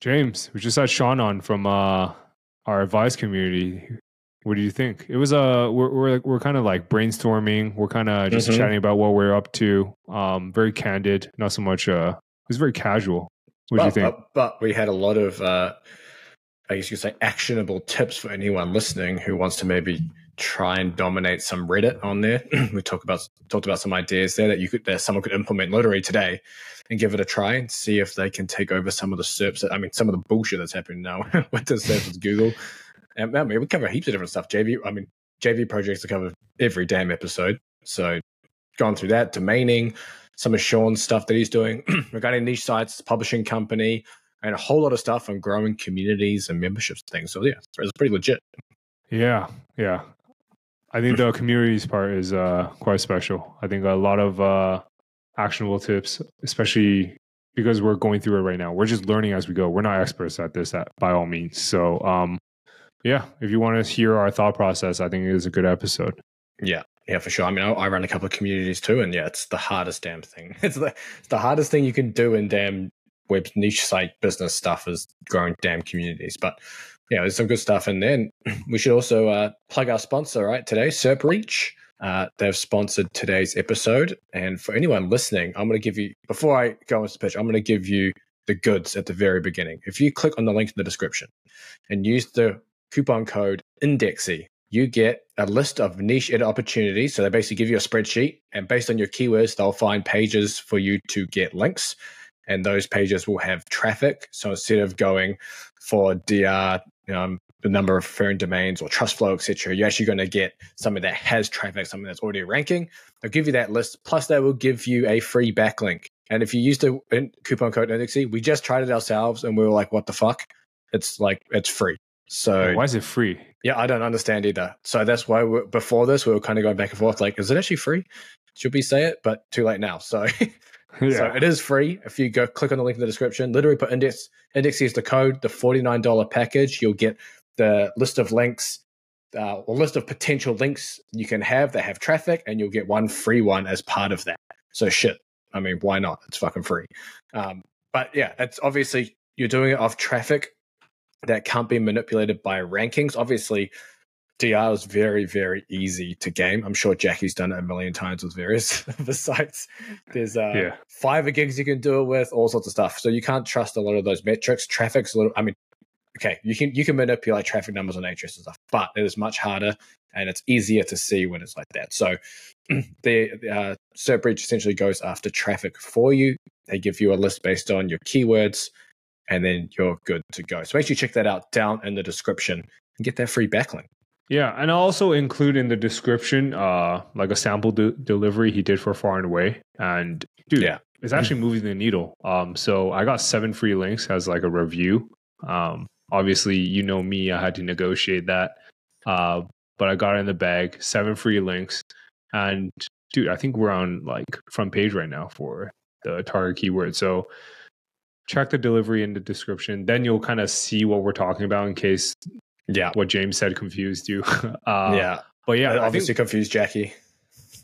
James, we just had Sean on from uh, our Advise community. What do you think? It was uh, we're we're, we're kind of like brainstorming. We're kind of just Mhm. chatting about what we're up to. Um, very candid, not so much. Uh, it was very casual. What do you think? But, but we had a lot of, uh, I guess you could say, actionable tips for anyone listening who wants to maybe try and dominate some Reddit on there. we talked about talked about some ideas there that you could that someone could implement literally today and give it a try and see if they can take over some of the SERPs. That, I mean, some of the bullshit that's happening now with the SERPs with Google. And I mean, we cover heaps of different stuff. JV, I mean, JV projects are covered every damn episode. So gone through that, domaining, some of Sean's stuff that he's doing regarding niche sites, publishing company, and a whole lot of stuff on growing communities and memberships things. So yeah, it's pretty legit. Yeah, yeah. I think the communities part is uh, quite special. I think a lot of uh, actionable tips, especially because we're going through it right now. We're just learning as we go. We're not experts at this, at, by all means. So, um, yeah, if you want to hear our thought process, I think it is a good episode. Yeah, yeah, for sure. I mean, I, I run a couple of communities too, and yeah, it's the hardest damn thing. It's the it's the hardest thing you can do in damn web niche site business stuff is growing damn communities. But yeah, there's some good stuff in there. And we should also uh, plug our sponsor right today, SerpReach. Uh, they've sponsored today's episode, and for anyone listening, I'm going to give you before I go into the pitch, I'm going to give you the goods at the very beginning. If you click on the link in the description and use the coupon code INDEXSY, you get a list of niche edit opportunities. So they basically give you a spreadsheet, and based on your keywords, they'll find pages for you to get links. And those pages will have traffic. So instead of going for DR, um, the number of referring domains or trust flow, etc., you're actually going to get something that has traffic, something that's already ranking. They'll give you that list. Plus, they will give you a free backlink. And if you use the coupon code INDEXSY, we just tried it ourselves, and we were like, "What the fuck?" It's like it's free. So Why is it free? yeah, I don't understand either. So that's why we're, before this we were kind of going back and forth. Like, is it actually free? Should we say it? But too late now. So, Yeah. so it is free. If you go click on the link in the description, literally put index index is the code, the forty nine dollar package. You'll get the list of links, uh, or list of potential links you can have that have traffic, and you'll get one free one as part of that. So shit. I mean, why not? It's fucking free. Um, but yeah, it's obviously you're doing it off traffic that can't be manipulated by rankings. Obviously, DR is very, very easy to game. I'm sure Jacky's done it a million times with various other sites. There's uh, Yeah. five gigs you can do it with, all sorts of stuff. So you can't trust a lot of those metrics. Traffic's a little. I mean, okay, you can you can manipulate traffic numbers on Ahrefs and stuff, but it is much harder and it's easier to see when it's like that. So the uh, SerpReach essentially goes after traffic for you. They give you a list based on your keywords, and then you're good to go. So make sure you check that out down in the description and get that free backlink. Yeah, and I'll also include in the description uh like a sample de- delivery he did for Far and Away. And dude, Yeah. it's actually moving the needle. Um so I got seven free links as like a review. Um obviously you know me, I had to negotiate that. Uh but I got it in the bag, seven free links. And dude, I think we're on like front page right now for the target keyword. So check the delivery in the description. Then you'll kind of see what we're talking about in case Yeah. what James said confused you. uh, yeah. but yeah, Yeah. Obviously think, confused Jacky.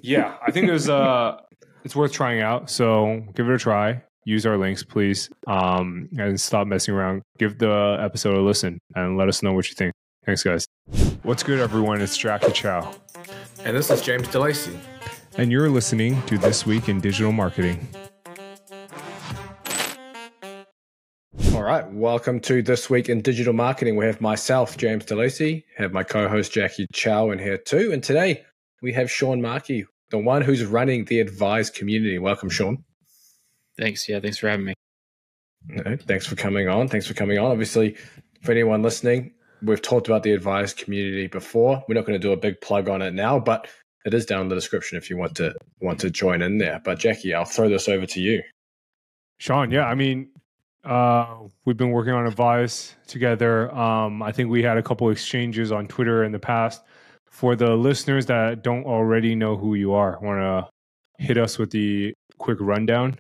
yeah, I think it's uh, it's worth trying out. So give it a try. Use our links, please, um, and stop messing around. Give the episode a listen and let us know what you think. Thanks, guys. What's good, everyone? It's Jacky Chou, And this is James De Lacey. and you're listening to This Week in Digital Marketing. All right. Welcome to This Week in Digital Marketing. We have myself, James De Lacey, have my co-host Jacky Chou in here too. And today we have Sean Markey, the one who's running the Advise community. Welcome, Sean. Thanks. Yeah, thanks for having me. No, thanks for coming on. Thanks for coming on. Obviously, for anyone listening, we've talked about the Advise community before. We're not going to do a big plug on it now, but it is down in the description if you want to want to join in there. But Jacky, I'll throw this over to you. Sean, yeah, I mean, uh, we've been working on Advise together. Um, I think we had a couple exchanges on Twitter in the past. For the listeners that don't already know who you are, want to hit us with the quick rundown?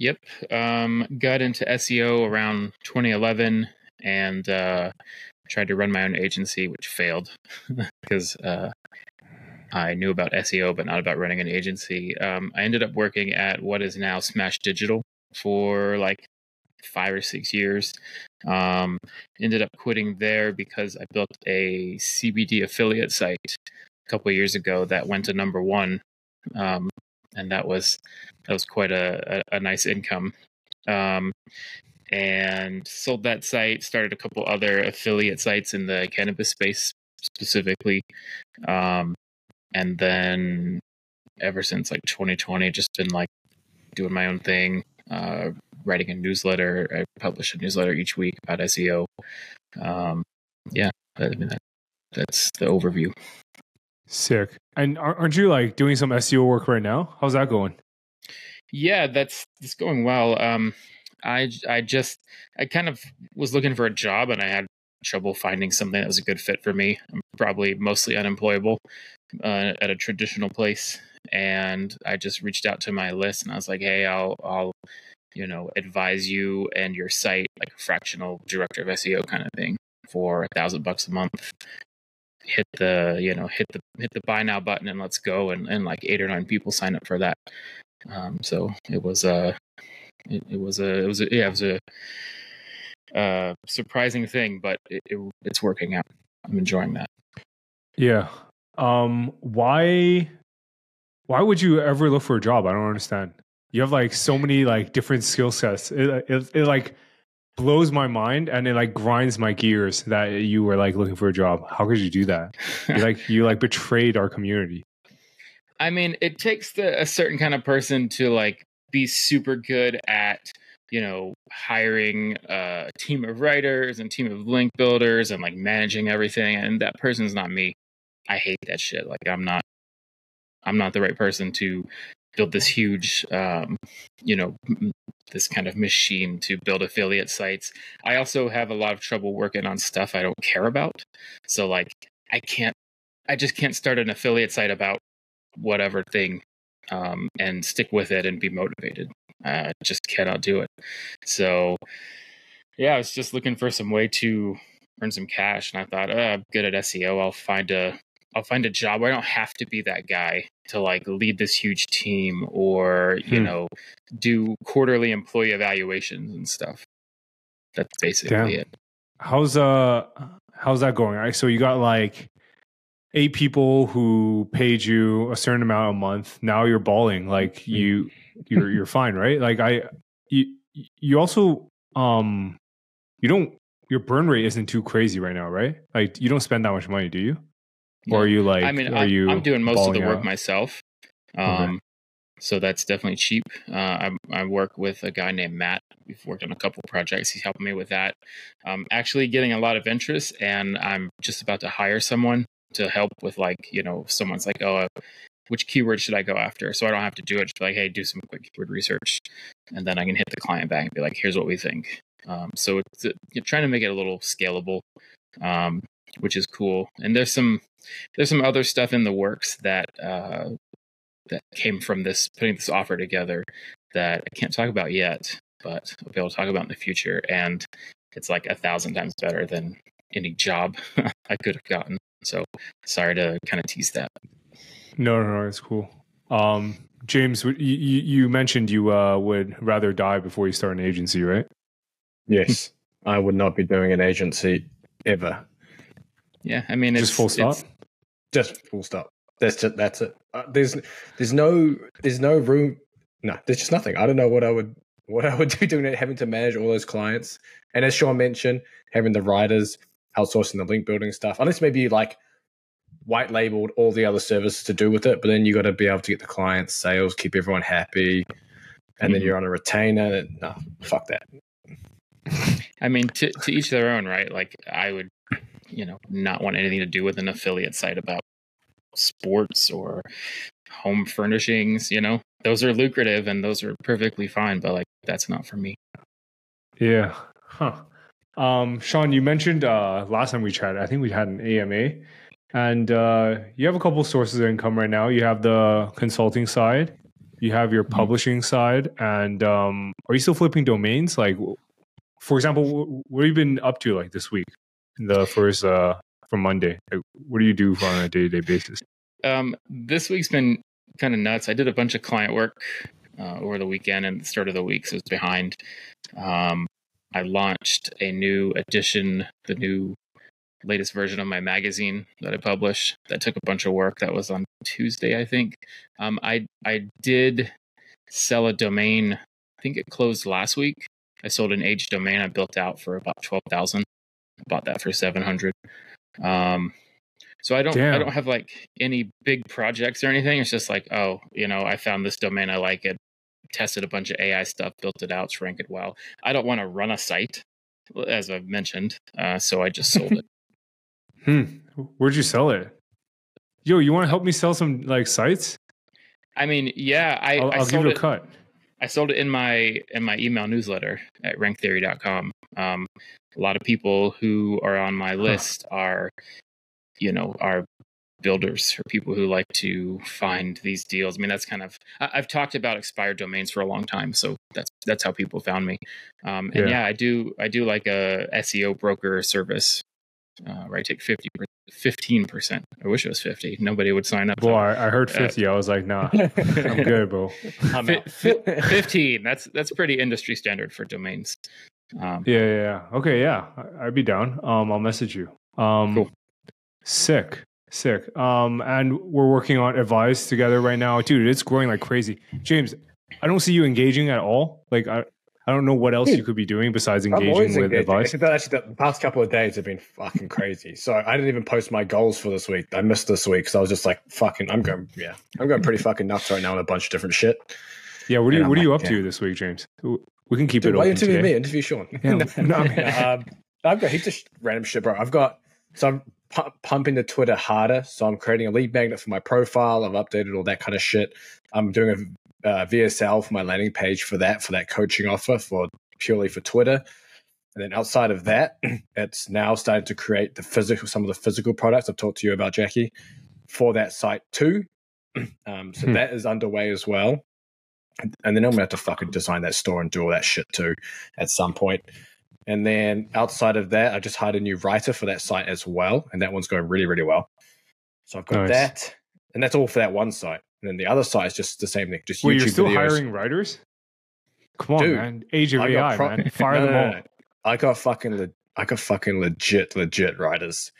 Yep. Um, got into SEO around 2011 and uh, tried to run my own agency, which failed because uh, I knew about SEO, but not about running an agency. Um, I ended up working at what is now Smash Digital for like five or six years. Um, ended up quitting there because I built a CBD affiliate site a couple years ago that went to number one, um, and that was that was quite a, a, a nice income. Um, and sold that site. Started a couple other affiliate sites in the cannabis space specifically, um, and then ever since like 2020, just been like doing my own thing, uh, writing a newsletter. I publish a newsletter each week about SEO. Um, yeah, I mean that, that's the overview. Sick. And aren't you like doing some SEO work right now? How's that going? Yeah, that's it's going well. Um, I I just I kind of was looking for a job and I had trouble finding something that was a good fit for me. I'm probably mostly unemployable uh, at a traditional place, and I just reached out to my list and I was like, "Hey, I'll I'll you know advise you and your site like a fractional director of SEO kind of thing for a thousand bucks a month." hit the you know hit the hit the buy now button and let's go and, and like eight or nine people sign up for that um, so it was a, it, it was a it was a, yeah it was a uh, surprising thing, but it, it, it's working out. I'm enjoying that. Yeah. Um. Why? Why would you ever look for a job? I don't understand. You have like so many like different skill sets. It, it, it like blows my mind and it like grinds my gears that you were like looking for a job. How could you do that? you like you like betrayed our community. I mean, it takes the, a certain kind of person to like be super good at you know hiring a team of writers and team of link builders and like managing everything and that person's not me i hate that shit like i'm not i'm not the right person to build this huge um, you know this kind of machine to build affiliate sites i also have a lot of trouble working on stuff i don't care about so like i can't i just can't start an affiliate site about whatever thing um, and stick with it and be motivated. I just cannot do it. So, yeah, I was just looking for some way to earn some cash, and I thought, oh, I'm good at SEO. I'll find a I'll find a job where I don't have to be that guy to like lead this huge team or you hmm. know do quarterly employee evaluations and stuff. That's basically Damn. it. How's uh how's that going? All right. So you got like eight people who paid you a certain amount a month. Now you're balling like mm-hmm. you you're you're fine, right? Like I you you also um you don't your burn rate isn't too crazy right now, right? Like you don't spend that much money, do you? Or are you like? I mean, are I, you I'm doing most of the work out? myself. Um, okay. so that's definitely cheap. Uh, I, I work with a guy named Matt. We've worked on a couple projects. He's helping me with that. Um, actually, getting a lot of interest, and I'm just about to hire someone to help with like you know someone's like oh uh, which keyword should I go after so I don't have to do it just like hey do some quick keyword research and then I can hit the client back and be like here's what we think um, so it's you're trying to make it a little scalable um, which is cool and there's some there's some other stuff in the works that uh, that came from this putting this offer together that I can't talk about yet but I'll be able to talk about in the future and it's like a thousand times better than any job I could have gotten. So sorry to kind of tease that. No, no, no, it's cool. Um, James, you, you mentioned you uh, would rather die before you start an agency, right? Yes, I would not be doing an agency ever. Yeah, I mean, just full stop. Just full stop. That's just, that's it. Uh, there's there's no there's no room. No, there's just nothing. I don't know what I would what I would do doing it, having to manage all those clients. And as Sean mentioned, having the writers, outsourcing the link building stuff, unless maybe like white labeled all the other services to do with it. But then you got to be able to get the clients, sales, keep everyone happy, and mm-hmm. then you're on a retainer. No, fuck that. I mean, to to each their own, right? Like I would, you know, not want anything to do with an affiliate site about sports or home furnishings. You know, those are lucrative and those are perfectly fine, but like that's not for me. Yeah. Huh. Um, Sean, you mentioned uh, last time we chatted, I think we had an AMA, and uh, you have a couple sources of income right now. You have the consulting side, you have your mm-hmm. publishing side, and um, are you still flipping domains? Like, for example, what have you been up to like this week, the first uh, from Monday? What do you do on a day to day basis? Um, this week's been kind of nuts. I did a bunch of client work uh, over the weekend and the start of the week, so it's behind. Um, I launched a new edition, the new latest version of my magazine that I published. That took a bunch of work. That was on Tuesday, I think. Um, I I did sell a domain. I think it closed last week. I sold an age domain I built out for about twelve thousand. Bought that for seven hundred. Um, so I don't Damn. I don't have like any big projects or anything. It's just like oh you know I found this domain I like it. Tested a bunch of AI stuff, built it out, shrank it well. I don't want to run a site, as I've mentioned, uh, so I just sold it. Hmm. Where'd you sell it? Yo, you want to help me sell some like sites? I mean, yeah, I, I'll, I I'll give sold you a it. cut. I sold it in my in my email newsletter at ranktheory.com. Um, a lot of people who are on my list are, you know, are builders or people who like to find these deals. I mean, that's kind of I, I've talked about expired domains for a long time, so that's that's how people found me. Um, and Yeah. yeah. I do I do like a SEO broker service uh, where I take 50 15 percent. I wish it was fifty. Nobody would sign up. Boy, though. I, I heard Uh, 50. I was like, nah, I'm good, bro. I'm Fi- out. fi- 15 that's that's pretty industry standard for domains um, Yeah, yeah, yeah. Okay, yeah. I- I'd be down. Um, I'll message you. Um, Cool. sick, sick. Um, and we're working on Advise together right now, dude. It's growing like crazy. James, I don't see you engaging at all. Like, I, I don't know what else you could be doing besides engaging with engaging. Advise. Actually, the past couple of days have been fucking crazy. So I didn't even post my goals for this week. I missed this week because I was just like, fucking, I'm going, yeah, I'm going pretty fucking nuts right now on a bunch of different shit. Yeah, what are you And I'm What are you like, up to this week, James? We can keep Dude, it why you interview today. me? Interview Sean. Yeah, no, I mean- um, I've got heaps of random shit, bro. I've got so I'm pu- pumping the Twitter harder. So I'm creating a lead magnet for my profile. I've updated all that kind of shit. I'm doing a uh, VSL for my landing page for that for that coaching offer for purely for Twitter. And then outside of that, it's now starting to create the physical some of the physical products I've talked to you about, Jacky, for that site too. Um, so Hmm. that is underway as well. And then I'm gonna have to fucking design that store and do all that shit too at some point. And then outside of that, I just hired a new writer for that site as well, and that one's going really, really well. So I've got Nice. that, and that's all for that one site. And then the other site is just the same thing, just Wait, YouTube you're still videos. hiring writers? Come on, Dude, man. Age of AI, pro- man. Fire No, them all. no, no. I got fucking, le- I got fucking legit, legit writers.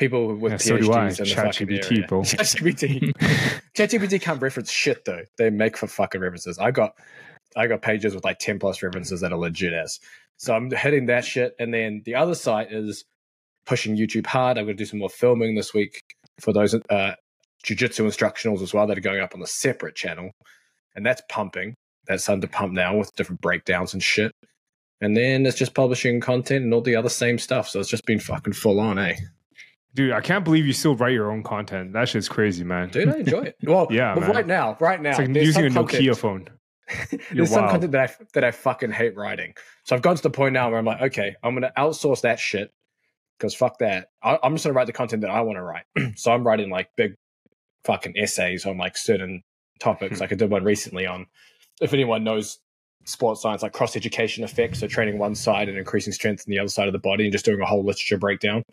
People with Yeah, PhDs so do I. in the fucking ChatGPT, bro. ChatGPT. ChatGPT can't reference shit though. They make for fucking references. I got, I got pages with like ten plus references that are legit as. So I'm hitting that shit, and then the other site is pushing YouTube hard. I'm going to do some more filming this week for those uh, jujitsu instructionals as well that are going up on the separate channel, and that's pumping. That's under pump now with different breakdowns and shit. And then it's just publishing content and all the other same stuff. So it's just been fucking full on, eh? Dude, I can't believe you still write your own content. That shit's crazy, man. Dude, I enjoy it. Well, Yeah, right now, right now, it's like using a Nokia content- phone. There's some content that I that I fucking hate writing. So I've gone to the point now where I'm like, okay, I'm gonna outsource that shit because fuck that. I, I'm just gonna write the content that I want to write. so I'm writing like big fucking essays on like certain topics. Hmm. like I did one recently on if anyone knows sports science, like cross education effects, so training one side and increasing strength in the other side of the body, and just doing a whole literature breakdown.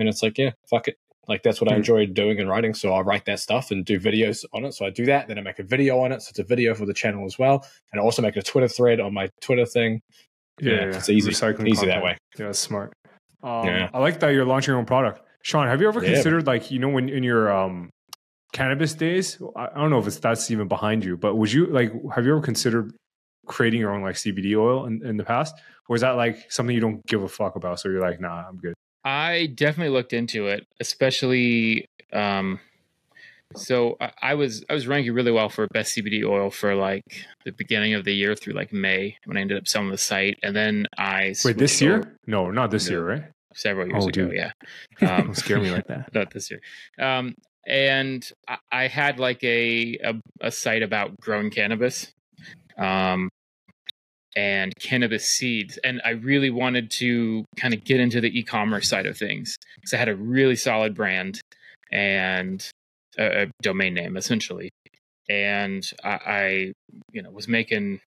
And it's like, yeah, fuck it. Like that's what I Hmm. enjoy doing and writing. So I'll write that stuff and do videos on it. So I do that. Then I make a video on it. So it's a video for the channel as well. And I also make a Twitter thread on my Twitter thing. Yeah, it's easy. Recycling Easy that way. Yeah, that's smart. Um, Yeah. I like that you're launching your own product. Sean, have you ever Yeah. considered like, you know, when in your um cannabis days, I I don't know if it's that's even behind you, but would you like have you ever considered creating your own like CBD oil in, in the past? Or is that like something you don't give a fuck about? So you're like, nah, I'm good. I definitely looked into it, especially. Um, so I, I was I was ranking really well for best CBD oil for like the beginning of the year through like May when I ended up selling the site, and then I Wait, this over year? No, not this year, right? several years Oh, ago. dude. Yeah, Don't um, scare me like that. not this year. Um, and I, I had like a, a a site about growing cannabis, um, and cannabis seeds, and I really wanted to kind of get into the e-commerce side of things because I had a really solid brand and a, a domain name essentially, and I, I you know was making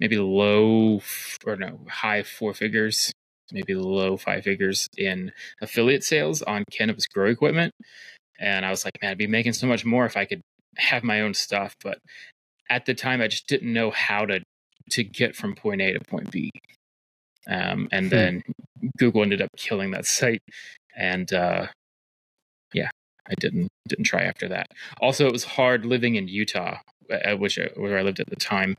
maybe low or no high four figures maybe low five figures in affiliate sales on cannabis grow equipment. And I was like, man, I'd be making so much more if I could have my own stuff. But at the time, I just didn't know how to to get from point A to point B. Um, and Hmm. then Google ended up killing that site, and uh, yeah, I didn't didn't try after that. Also, it was hard living in Utah, uh, which I, where I lived at the time,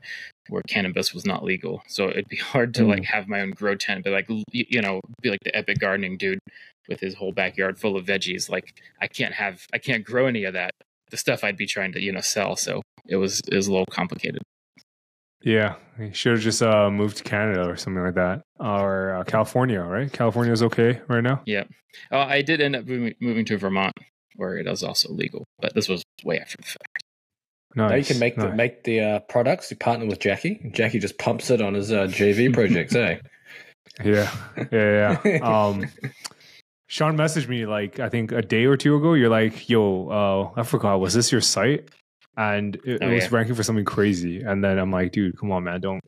where cannabis was not legal. So it'd be hard to Mm. like have my own grow tent, but like you know, be like the epic gardening dude with his whole backyard full of veggies. Like I can't have, I can't grow any of that. The stuff I'd be trying to you know sell. So it was it was a little complicated. Yeah, you should have just uh, moved to Canada or something like that, or uh, California. Right? California is okay right now. Yeah. Oh, I did end up moving, moving to Vermont, where it is also legal, but this was way after the fact. Nice. Now you can make the make the uh, products. You partner with Jacky. Jacky just pumps it on his uh, JV projects. eh? Yeah, yeah, yeah. um, Sean messaged me like I think a day or two ago. You're like, "Yo, uh, I forgot. Was this your site?" And it, Oh, it was yeah. ranking for something crazy. And then I'm like, "Dude, come on, man! Don't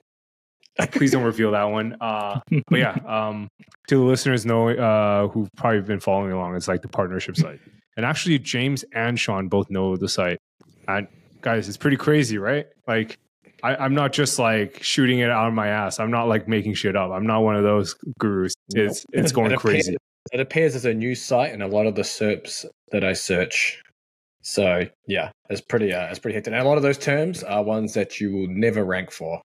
please don't reveal that one." Uh, but yeah, um, to the listeners know uh, who've probably been following along, it's like the partnership site. And actually, James and Sean both know the site. And guys, it's pretty crazy, right? Like, I, I'm not just like shooting it out of my ass. I'm not like making shit up. I'm not one of those gurus. It's it's going It crazy. It appears as a new site in a lot of the SERPs that I search. So yeah, it's pretty uh, it's pretty hectic. And a lot of those terms are ones that you will never rank for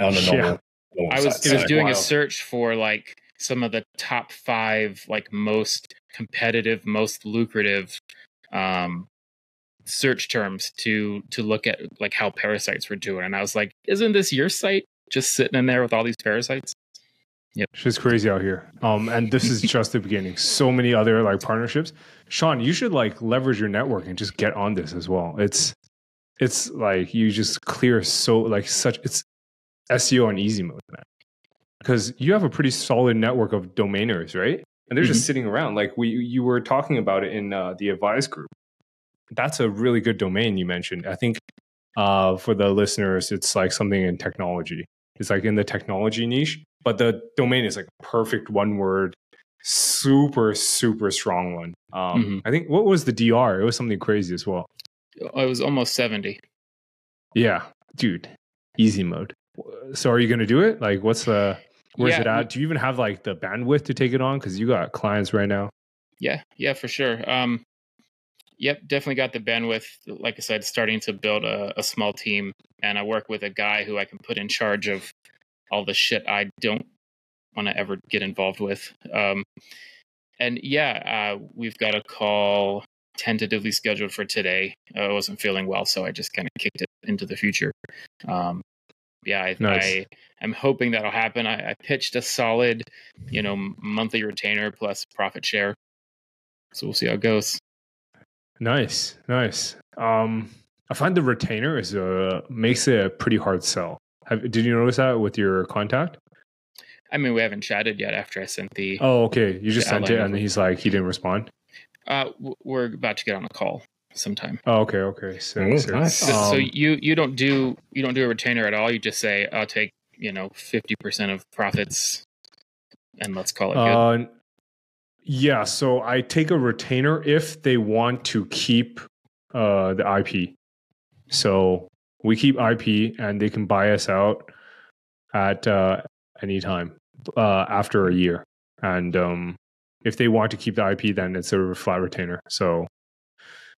on a Yeah. normal. normal I was site. I was So- doing a search for like some of the top five like most competitive, most lucrative um search terms to to look at like how parasites were doing. And I was like, isn't this your site just sitting in there with all these parasites? Shit's crazy out here. Um, and this is just the beginning. So many other like partnerships. Sean, you should like leverage your network and just get on this as well. It's it's like you just clear so like such it's SEO on easy mode, man. Because you have a pretty solid network of domainers, right? And they're just sitting around. Like we you were talking about it in uh, the Advise group. That's a really good domain you mentioned. I think uh, for the listeners, it's like something in technology. It's like in the technology niche, but the domain is like perfect one word, super super strong one. Um, Mhm. I think what was the DR? It was something crazy as well. It was almost 70. Yeah, dude, easy mode. So are you going to do it? Like, what's the where's Yeah, it at? Do you even have like the bandwidth to take it on? Because you got clients right now. Yeah, yeah, for sure. Um, yep, definitely got the bandwidth. Like I said, starting to build a, a small team, and I work with a guy who I can put in charge of all the shit I don't want to ever get involved with. Um, and yeah, uh, we've got a call tentatively scheduled for today. Uh, I wasn't feeling well, so I just kind of kicked it into the future. Um, yeah, I, Nice. I am hoping that'll happen. I, I pitched a solid, you know, monthly retainer plus profit share. So we'll see how it goes. Nice, nice. Um, I find the retainer is a makes it a pretty hard sell. Have, did you notice that with your contact? I mean, we haven't chatted yet after I sent the. Oh, okay. You just sent it, and he's like, he didn't respond. Uh, we're about to get on a call sometime. Oh, okay, okay. So, Ooh, so, nice. So, so um, you you don't do you don't do a retainer at all. You just say I'll take you know fifty percent of profits, and let's call it good. Uh, yeah, so I take a retainer if they want to keep uh, the IP. So we keep IP, and they can buy us out at uh, any time uh, after a year. And um, if they want to keep the IP, then it's a flat retainer. So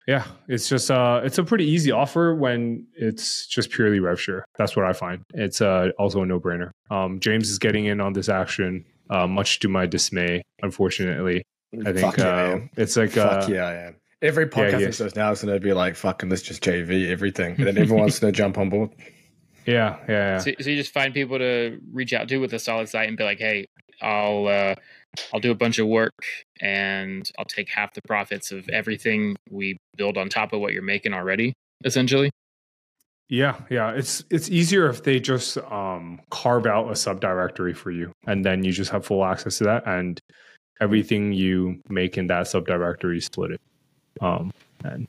yeah, it's just uh, it's a pretty easy offer when it's just purely rev share. That's what I find. It's uh, also a no brainer. Um, James is getting in on this action uh, much to my dismay, unfortunately. I think Fuck yeah, uh, am. it's like Fuck uh, yeah, I am. Every podcast yes. episode now is going to be like, fucking, let's just JV everything. And then everyone's going to jump on board. yeah, yeah, yeah. So, so you just find people to reach out to with a solid site and be like, hey, I'll uh, I'll do a bunch of work and I'll take half the profits of everything we build on top of what you're making already. Essentially, Yeah, yeah. It's it's easier if they just um, carve out a subdirectory for you, and then you just have full access to that, and everything you make in that subdirectory, split it. Um, and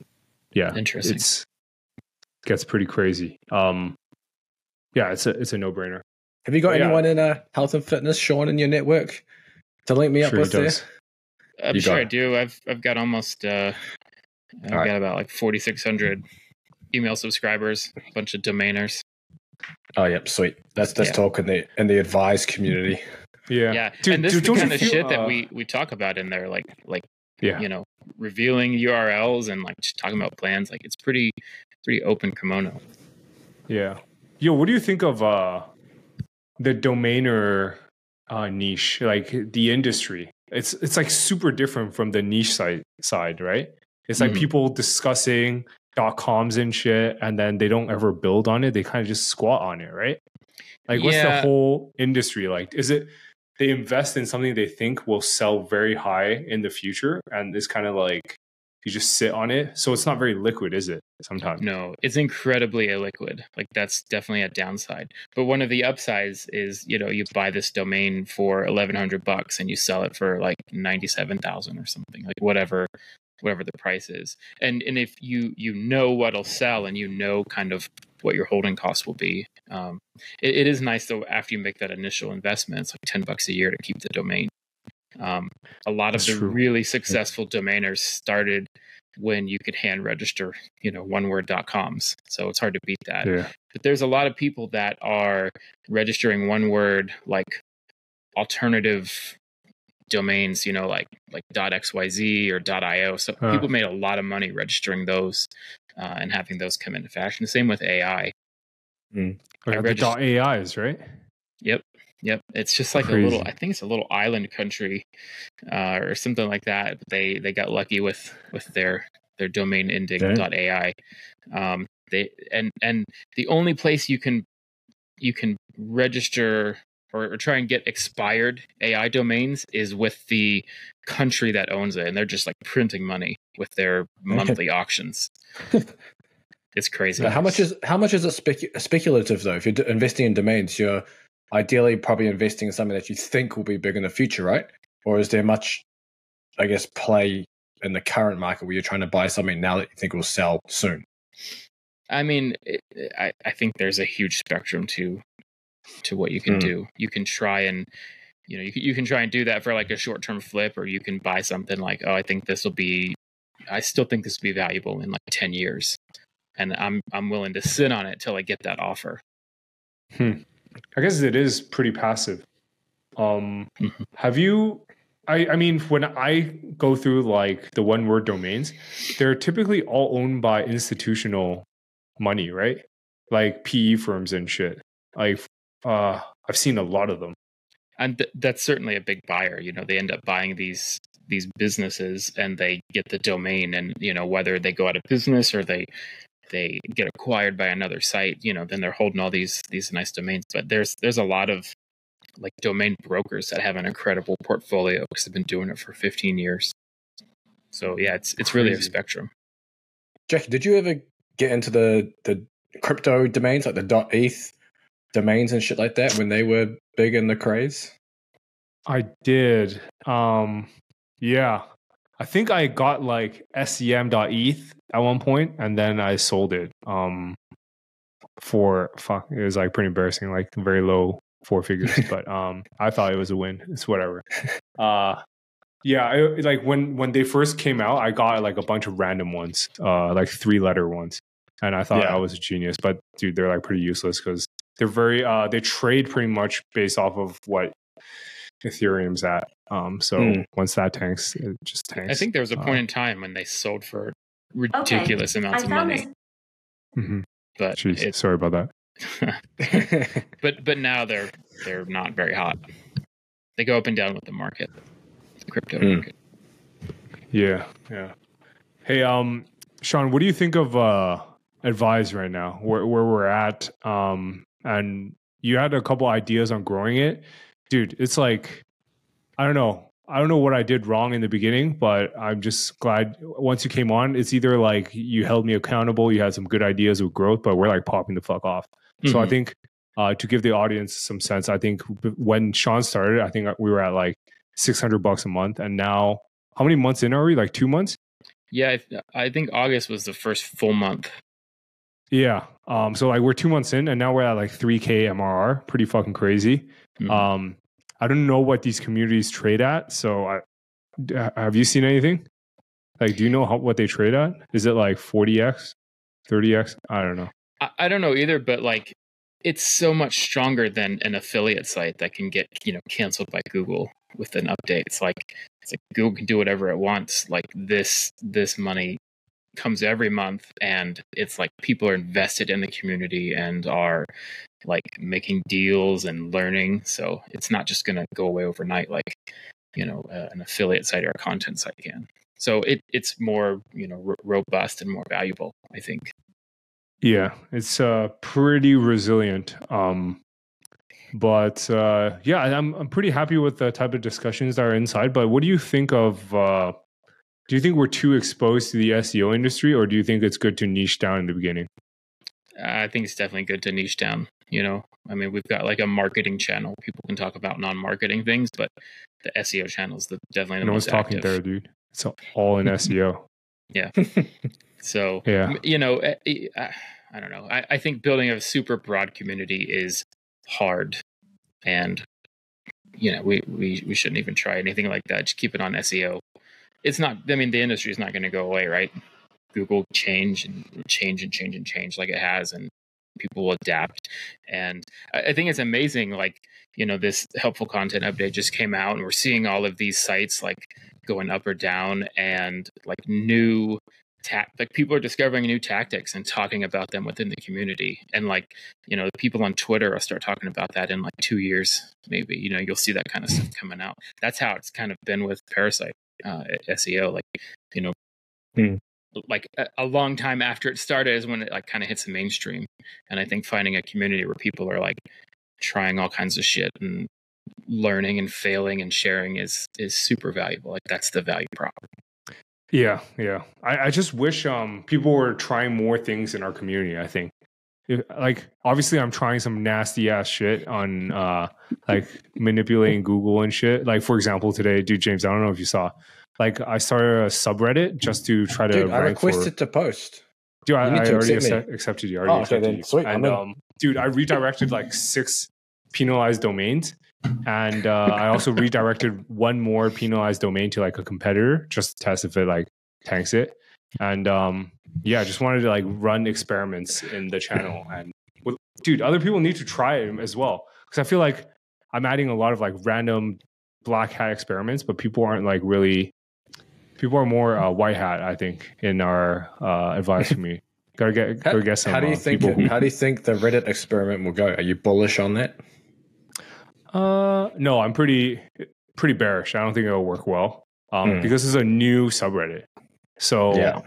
yeah, Interesting. It's gets pretty crazy. Um, yeah, it's a it's a no brainer. Have you got Yeah. anyone in uh, health and fitness, Sean, in your network to link me up Sure he with there? does. I'm You sure I do. I've I've got almost uh, I've All right. got about like 4,600 email subscribers, a bunch of domainers. Oh, yep, sweet. Let's let's Yeah. talk in the in the advised community. Yeah. Yeah, Dude, and this dude, is the don't you kind of feel, shit that uh, we we talk about in there, like like Yeah. you know, revealing URLs and like just talking about plans. Like it's pretty pretty open kimono. Yeah. Yo, what do you think of uh the domainer uh niche, like the industry? It's it's like super different from the niche side side, right? It's like Mhm. people discussing dot coms and shit and then they don't ever build on it. They kind of just squat on it, right? Like what's the whole industry like? Is it they invest in something they think will sell very high in the future and it's kind of like you just sit on it. So it's not very liquid, is it? Sometimes. No, it's incredibly illiquid. Like that's definitely a downside. But one of the upsides is, you know, you buy this domain for eleven hundred bucks and you sell it for like ninety seven thousand or something, like whatever whatever the price is. And and if you you know what'll sell and you know kind of what your holding costs will be, um, it, it is nice though after you make that initial investment, it's like ten bucks a year to keep the domain. Um, a lot of the true. really successful domainers started when you could hand register, you know, one word dot coms. So it's hard to beat that. Yeah. But there's a lot of people that are registering one word like alternative domains, you know, like like .xyz or .io. So Huh. people made a lot of money registering those uh, and having those come into fashion. The same with AI. Like I the dot AIs, right? Yep. Yep. It's just like a little I think it's a little island country uh, or something like that. But they they got lucky with with their their domain ending Yeah. .ai. Um they and and the only place you can you can register or, or try and get expired AI domains is with the country that owns it and they're just like printing money with their monthly auctions. It's crazy. Now, how much is how much is it specu- speculative though? If you're d- investing in domains, you're ideally probably investing in something that you think will be big in the future, right? Or is there much, I guess, play in the current market where you're trying to buy something now that you think will sell soon? I mean, it, I I think there's a huge spectrum to to what you can Mm. do. You can try and you know you can, you can try and do that for like a short term flip, or you can buy something like oh I think this will be I still think this will be valuable in like ten years, and I'm I'm willing to sit on it till I get that offer. Hmm. I guess it is pretty passive. Um, Mhm. have you? I, I mean, when I go through like the one word domains, they're typically all owned by institutional money, right? Like PE firms and shit. Like, uh, I've seen a lot of them. and th- that's certainly a big buyer you know they end up buying these these businesses and they get the domain and you know whether they go out of business or they they get acquired by another site you know then they're holding all these these nice domains. But there's there's a lot of like domain brokers that have an incredible portfolio because they've been doing it for 15 years. So yeah it's it's really a spectrum. Jacky, did you ever get into the the crypto domains like the dot .eth domains and shit like that when they were big in the craze? I did. Um, yeah. I think I got like sem.eth at one point and then I sold it. Um, for fuck, it was like pretty embarrassing, like very low four figures, but um, I thought it was a win. It's whatever. Uh, yeah, I, like when when they first came out, I got like a bunch of random ones, uh, like three letter ones, and I thought Yeah. I was a genius. But dude, they're like pretty useless because they're very uh, they trade pretty much based off of what Ethereum's at. Um, so Hmm. once that tanks, it just tanks. i think there was a Uh, point in time when they sold for ridiculous amounts I of money this. Mhm. but Jeez, it's sorry about that. but but now they're they're not very hot. They go up and down with the market, the crypto Hmm. market. Yeah, yeah. Hey, um, Sean, what do you think of uh Advise right now? Where where we're at? Um, and you had a couple ideas on growing it, dude. It's like I don't know. I don't know what I did wrong in the beginning, but I'm just glad once you came on, it's either like you held me accountable, you had some good ideas of growth, but we're like popping the fuck off. So I Mhm. think uh, to give the audience some sense, I think when Sean started, I think we were at like 600 bucks a month, and now how many months in are we? Like two months? yeah, I, I think August was the first full month. Yeah. Um. So like we're two months in, and now we're at like 3k MRR. Pretty fucking crazy. Mhm. Um. I don't know what these communities trade at. So I have you seen anything? Like, do you know how, what they trade at? Is it like 40x, 30x? I don't know. I, I don't know either, but like it's so much stronger than an affiliate site that can get you know canceled by Google with an update. It's like it's like Google can do whatever it wants. Like this this money comes every month and it's like people are invested in the community and are like making deals and learning so it's not just going to go away overnight like you know uh, an affiliate site or a content site can so it it's more you know r- robust and more valuable i think Yeah, it's uh pretty resilient. Um but uh yeah, I'm I'm pretty happy with the type of discussions that are inside, but what do you think of uh do you think we're too exposed to the SEO industry or do you think it's good to niche down in the beginning? i think it's definitely good to niche down you know i mean we've got like a marketing channel people can talk about non-marketing things but the seo channel is the, definitely the No one's talking active. there, dude. It's all in SEO. Yeah. So Yeah. you know, eh, eh, uh, I don't know. I, I think building a super broad community is hard, and you know, we we we shouldn't even try anything like that. Just keep it on SEO. It's not. I mean, the industry is not going to go away, right? Google change and change and change and change like it has, and people will adapt. And I, think it's amazing. Like you know, this helpful content update just came out, and we're seeing all of these sites like going up or down, and like new tac like people are discovering new tactics and talking about them within the community and like you know the people on twitter will start talking about that in like two years maybe you know you'll see that kind of stuff coming out that's how it's kind of been with parasite uh, seo like you know Hmm. like a, a long time after it started is when it like kind of hits the mainstream and i think finding a community where people are like trying all kinds of shit and learning and failing and sharing is is super valuable like that's the value prop Yeah, yeah. I, I just wish um people were trying more things in our community. I think, If- like, obviously, I'm trying some nasty ass shit on uh like manipulating Google and shit. Like, for example, today, dude, James, I don't know if you saw, like, I started a subreddit just to try to Dude, I rank for- requested to post. Dude, I, I already accept accepted you. I already Oh, okay, accepted then you. sweet, And um, dude, I redirected like six penalized domains, and uh, I also redirected one more penalized domain to like a competitor just to test if it like tanks it. And um, yeah, I just wanted to like run experiments in the channel. And with, dude, other people need to try it as well because I feel like I'm adding a lot of like random black hat experiments, but people aren't like really. People are more uh, white hat, I think, in our uh, advice for me. Gotta get, gotta get some. how do you uh, think? who- How do you think the Reddit experiment will go? Are you bullish on that? Uh, no, I'm pretty pretty bearish. I don't think it'll work well. Um, Hmm. because it's a new subreddit. So Yeah.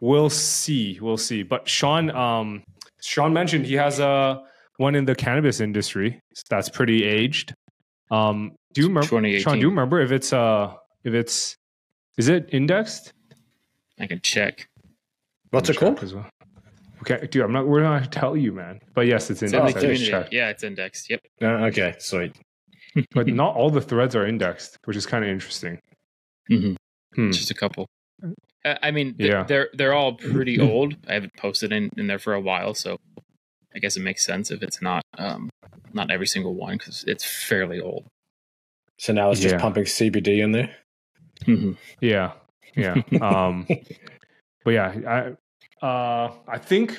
we'll see. We'll see. But Sean, um, Sean mentioned he has a one in the cannabis industry that's pretty aged. Um, do you remember, Sean? Do you remember if it's uh if it's is it indexed? i can check What's it Check called? well. Okay, dude, I'm not. We're not gonna tell you, man. But yes, it's It's indexed. the I just community. checked. Yeah, it's indexed. Yep. No, okay, sweet. But not all the threads are indexed, which is kind of interesting. hmm Hmm. Just a couple. Uh, I mean, th- Yeah. they're they're all pretty old. I haven't posted in, in there for a while, so I guess it makes sense if it's not um not every single one because it's fairly old. So now it's just Yeah. pumping CBD in there. hmm Yeah, yeah. Um, but yeah, I uh, I think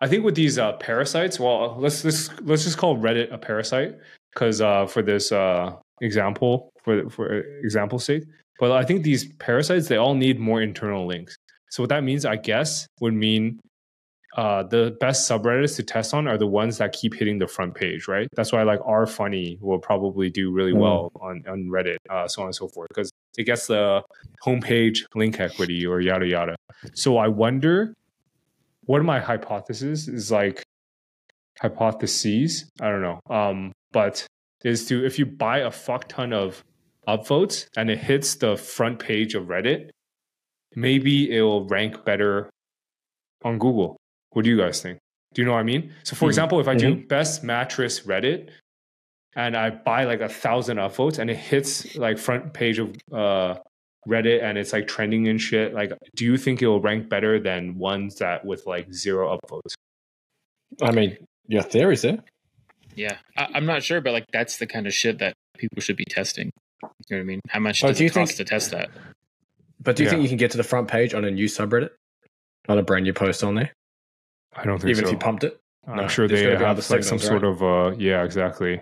I think with these uh, parasites, well, let's let's let's just call Reddit a parasite because uh, for this uh, example, for for example sake. But I think these parasites they all need more internal links. So what that means, I guess, would mean uh, the best subreddits to test on are the ones that keep hitting the front page, right? That's why like R funny will probably do really Mm. well on on Reddit, uh, so on and so forth, because it gets the homepage link equity or yada yada. So I wonder, one of my hypotheses is like hypotheses. I don't know, um, but is to if you buy a fuck ton of upvotes and it hits the front page of Reddit, maybe it will rank better on Google. What do you guys think? Do you know what I mean? So, for Mhm. example, if I do best mattress Reddit and I buy like a thousand upvotes and it hits like front page of uh, Reddit and it's like trending and shit, like, do you think it will rank better than ones that with like zero upvotes? I mean, your theory's there. Yeah, I, I'm not sure, but like that's the kind of shit that people should be testing. You know what I mean? How much Oh, does do you it cost think- to test that? But do you Yeah. think you can get to the front page on a new subreddit? On a brand new post on there? I don't think so. Even so. if you pumped it? I'm No, sure they have other like some signals, sort of uh yeah, exactly.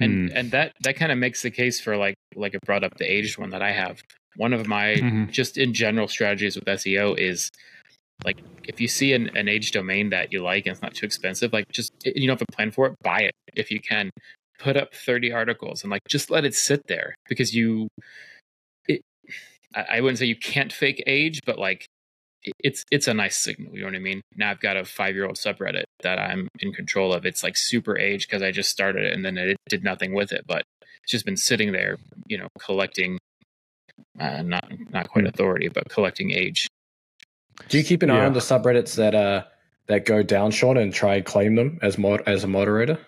and Hmm. and that that kind of makes the case for like like it brought up the aged one that I have. One of my Mhm. just in general strategies with SEO is like if you see an, an age domain that you like and it's not too expensive, like just you don't have a plan for it, buy it if you can. Put up 30 articles and like just let it sit there because you it I, I wouldn't say you can't fake age, but like it's it's a nice signal, you know what I mean? Now I've got a five year old subreddit that I'm in control of. It's like super age because I just started it and then it did nothing with it, but it's just been sitting there, you know, collecting uh, not not quite Hmm. authority, but collecting age. Do you keep an eye on the subreddits that uh that go down, Sean, and try and claim them as mod as a moderator?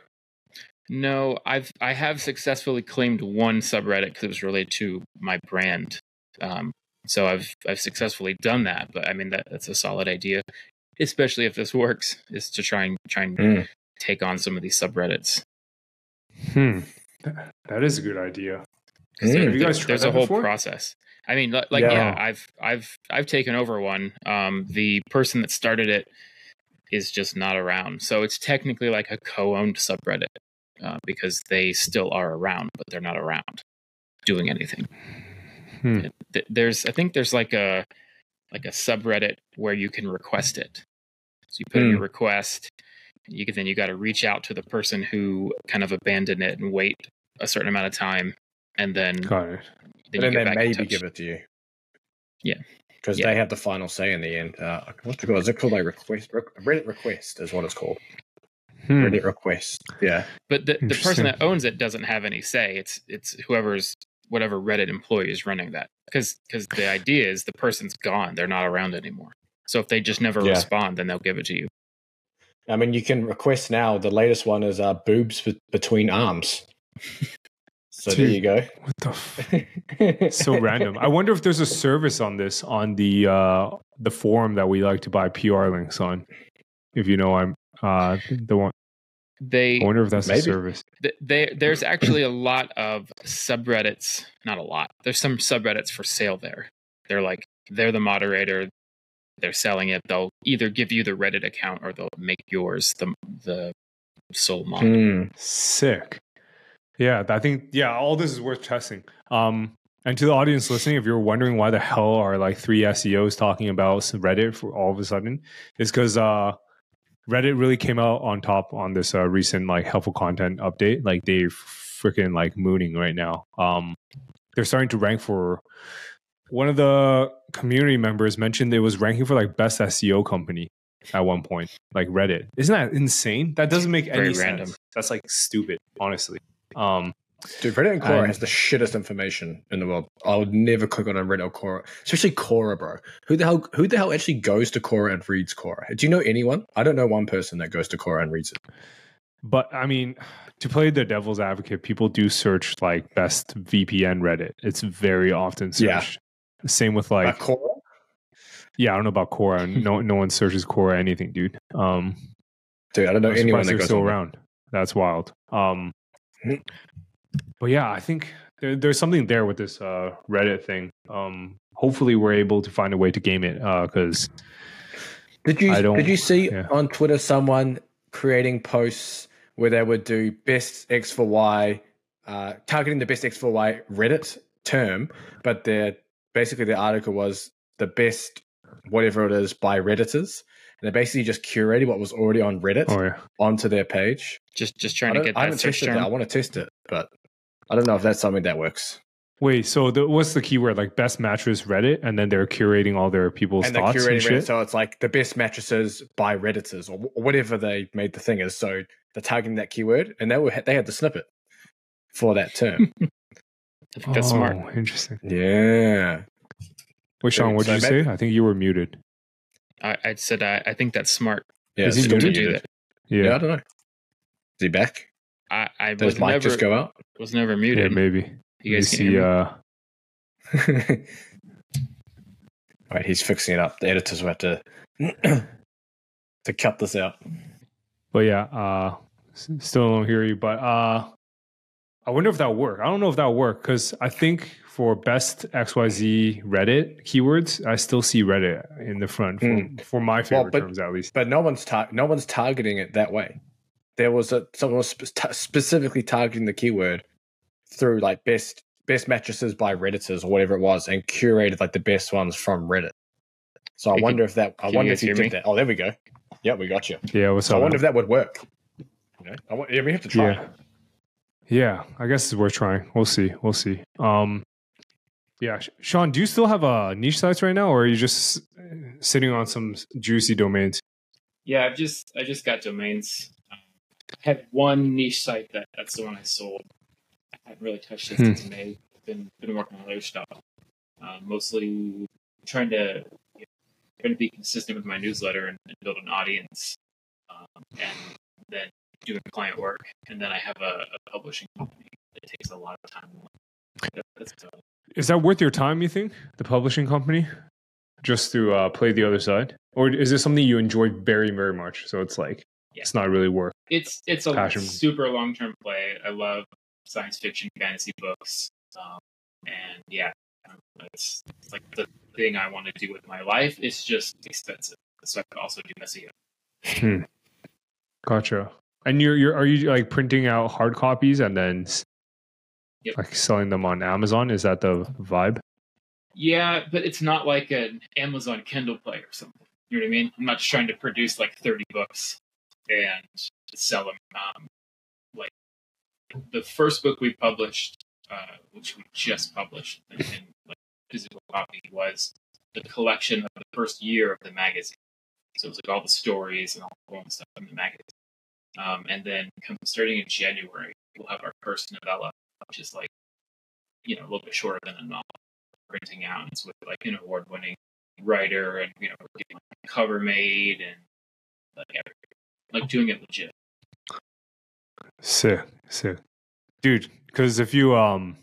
No, I've I have successfully claimed one subreddit because it was related to my brand. Um, so I've I've successfully done that. But I mean that that's a solid idea, especially if this works, is to try and try and Mm. take on some of these subreddits. Hmm. That- is a good idea. Mm. there- Have you guys tried there's a whole before? process. I mean, like Yeah. yeah, I've I've I've taken over one. Um, the person that started it is just not around, so it's technically like a co-owned subreddit uh, because they still are around, but they're not around doing anything. Hmm. There's I think there's like a like a subreddit where you can request it. So you put in your request. You can then you got to reach out to the person who kind of abandoned it and wait a certain amount of time, and then Got it. then and then maybe give it to you. Yeah. Because Yeah. they have the final say in the end. Uh, what's it called? Is it called like request? Rec- Reddit request is what it's called. Hmm. Reddit request. Yeah. But the, the person that owns it doesn't have any say. It's it's whoever's whatever Reddit employee is running that. Because because the idea is the person's gone. They're not around anymore. So if they just never Yeah. respond, then they'll give it to you. I mean, you can request now. The latest one is uh, boobs be- between arms. So there you go. What the f- so random. I wonder if there's a service on this on the uh the forum that we like to buy PR links on. If you know I'm uh the one They I wonder if that's Maybe. a service. th- they there's actually a lot of subreddits. Not a lot. There's some subreddits for sale there. They're like they're the moderator. They're selling it. They'll either give you the Reddit account or they'll make yours the the sole mod. Hmm. Sick. Yeah, I think yeah, all this is worth testing. Um and to the audience listening, if you're wondering why the hell are like three SEOs talking about Reddit for all of a sudden, it's because uh Reddit really came out on top on this uh, recent like helpful content update. Like they freaking like mooning right now. Um, they're starting to rank for one of the community members mentioned it was ranking for like best SEO company at one point. Like Reddit, isn't that insane? That doesn't make Very any random. sense. That's like stupid, honestly. Um, Dude, Reddit and Quora And- has the shittest information in the world. I would never click on a Reddit or Quora, especially Quora, bro. Who the hell? Who the hell actually goes to Quora and reads Quora? Do you know anyone? I don't know one person that goes to Quora and reads it. But I mean, to play the devil's advocate, people do search like best VPN Reddit. It's very often Yeah. searched. Same with Uh, like, Quora? yeah, I don't know about Quora. No, no one searches Quora anything, dude. Um, Dude, I don't know I'm anyone that goes still around. That's wild. Um, Mhm. But yeah, I think there, there's something there with this uh, Reddit thing. Um, hopefully, we're able to find a way to game it because Did you I don't- did you see yeah. on Twitter someone creating posts where they would do best X for Y, uh, targeting the best X for Y Reddit term, but their basically the article was the best whatever it is by redditors, and they basically just curated what was already on Reddit oh yeah, onto their page. Just just trying to don't- get I haven't search tested that. I want to test it, but I don't know if that's something that works. wait. So the, what's the keyword? Like best mattress Reddit, and then they're curating all their people's and they're thoughts and curating Reddit, shit. so it's like the best mattresses by redditors or wh- whatever they made the thing is. So they're targeting that keyword, and they were they had the snippet for that term. I think that's smart. Oh, Interesting. yeah, Wait, Sean, So what did you maybe- say? I think you were muted. I, I said I, I think that's smart yeah. Is he it's to still muted? do that. Yeah, Yeah, I don't know. Is he back? I, I Did was his mic never just go out? Was never yeah, muted. maybe. you guys Let can me see. hear? Uh, Wait, he's fixing it up. The editors will have to to cut this out. but yeah, uh, still don't hear you. But uh, I wonder if that'll work. I don't know if that'll work because I think for best XYZ Reddit keywords, I still see Reddit in the front for, Mm. for my favorite but- terms at least. But no one's tar- no one's targeting it that way. There was a someone was spe- specifically targeting the keyword through like best best mattresses by redditors or whatever it was, and curated like the best ones from Reddit. So I Hey, wonder if that. I can you wonder if you did me? that. Oh, there we go. Yeah, we got you. Yeah, what's So I wonder if that would work. You know, I wa- yeah, we have to try. Yeah. Yeah, I guess it's worth trying. We'll see. We'll see. Um, yeah, Sean, do you still have uh, niche sites right now, or are you just uh, sitting on some juicy domains? Yeah, I've just I just got domains. I had one niche site that that's the one I sold. I haven't really touched it Hmm. since May. Been been working on other stuff. Uh, mostly trying to you know, trying to be consistent with my newsletter and, and build an audience, um, and then doing client work. And then I have a, a publishing company that takes a lot of time. That's uh, Is that worth your time? You think the publishing company, just to uh, play the other side, or is this something you enjoy very, very much? So it's like Yeah. it's not really worth. it's it's a Passion. super long term play. I love science fiction, fantasy books, um, and yeah, it's, it's like the thing I want to do with my life. It's just expensive, so I could also do SEO. Hmm. Gotcha. And you're you're are you like printing out hard copies and then Yep. like selling them on Amazon? Is that the vibe? Yeah, but it's not like an Amazon Kindle Play or something. You know what I mean? I'm not just trying to produce like 30 books and sell them. Um, like the first book we published, uh, which we just published in, in like physical copy, was the collection of the first year of the magazine. So it was like all the stories and all the stuff in the magazine. Um, and then come, starting in January, we'll have our first novella, which is like, you know, a little bit shorter than a novel printing out. It's with like an award winning writer and you know we're getting like, cover made and like everything. Like doing it legit. Sick, sick, dude. Because if you um,